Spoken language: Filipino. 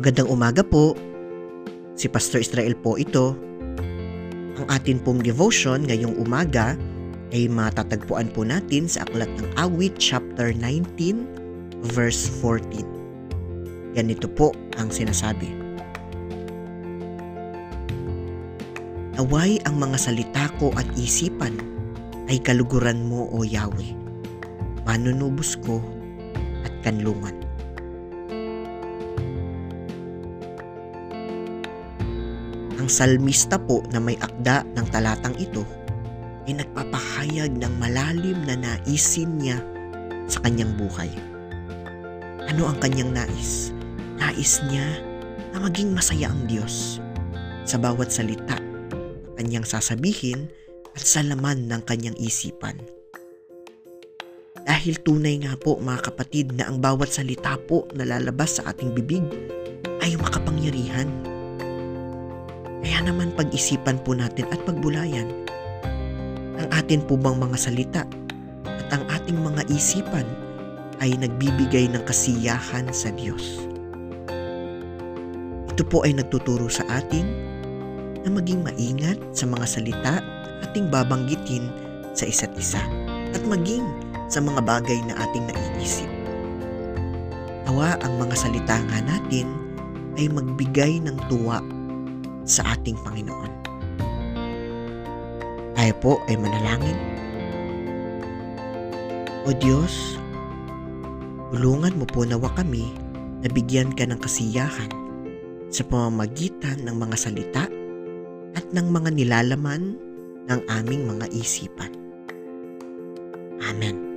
Magandang umaga po. Si Pastor Israel po ito. Ang atin pong devotion ngayong umaga ay matatagpuan po natin sa Aklat ng Awit chapter 19 verse 14. Ganito po ang sinasabi. Naway ang mga salita ko at isipan ay kaluguran mo o Yahweh. Manunubos ko at kanlungan. Salmista po na may akda ng talatang ito ay nagpapahayag ng malalim na naisin niya sa kanyang buhay. Ano ang kanyang nais? Nais niya na maging masaya ang Diyos sa bawat salita na kanyang sasabihin at sa laman ng kanyang isipan. Dahil tunay nga po mga kapatid na ang bawat salita po na lalabas sa ating bibig ay makapangyarihan. Naman pag-isipan po natin at pagbulayan ang atin po bang mga salita at ang ating mga isipan ay nagbibigay ng kasiyahan sa Diyos. Ito po ay nagtuturo sa atin na maging maingat sa mga salita ating babanggitin sa isa't isa at maging sa mga bagay na ating naiisip. Nawa ang mga salita nga natin ay magbigay ng tuwa sa ating Panginoon. Tayo po ay manalangin. O Diyos, tulungan mo po nawa kami na bigyan ka ng kasiyahan sa pamamagitan ng mga salita at ng mga nilalaman ng aming mga isipan. Amen.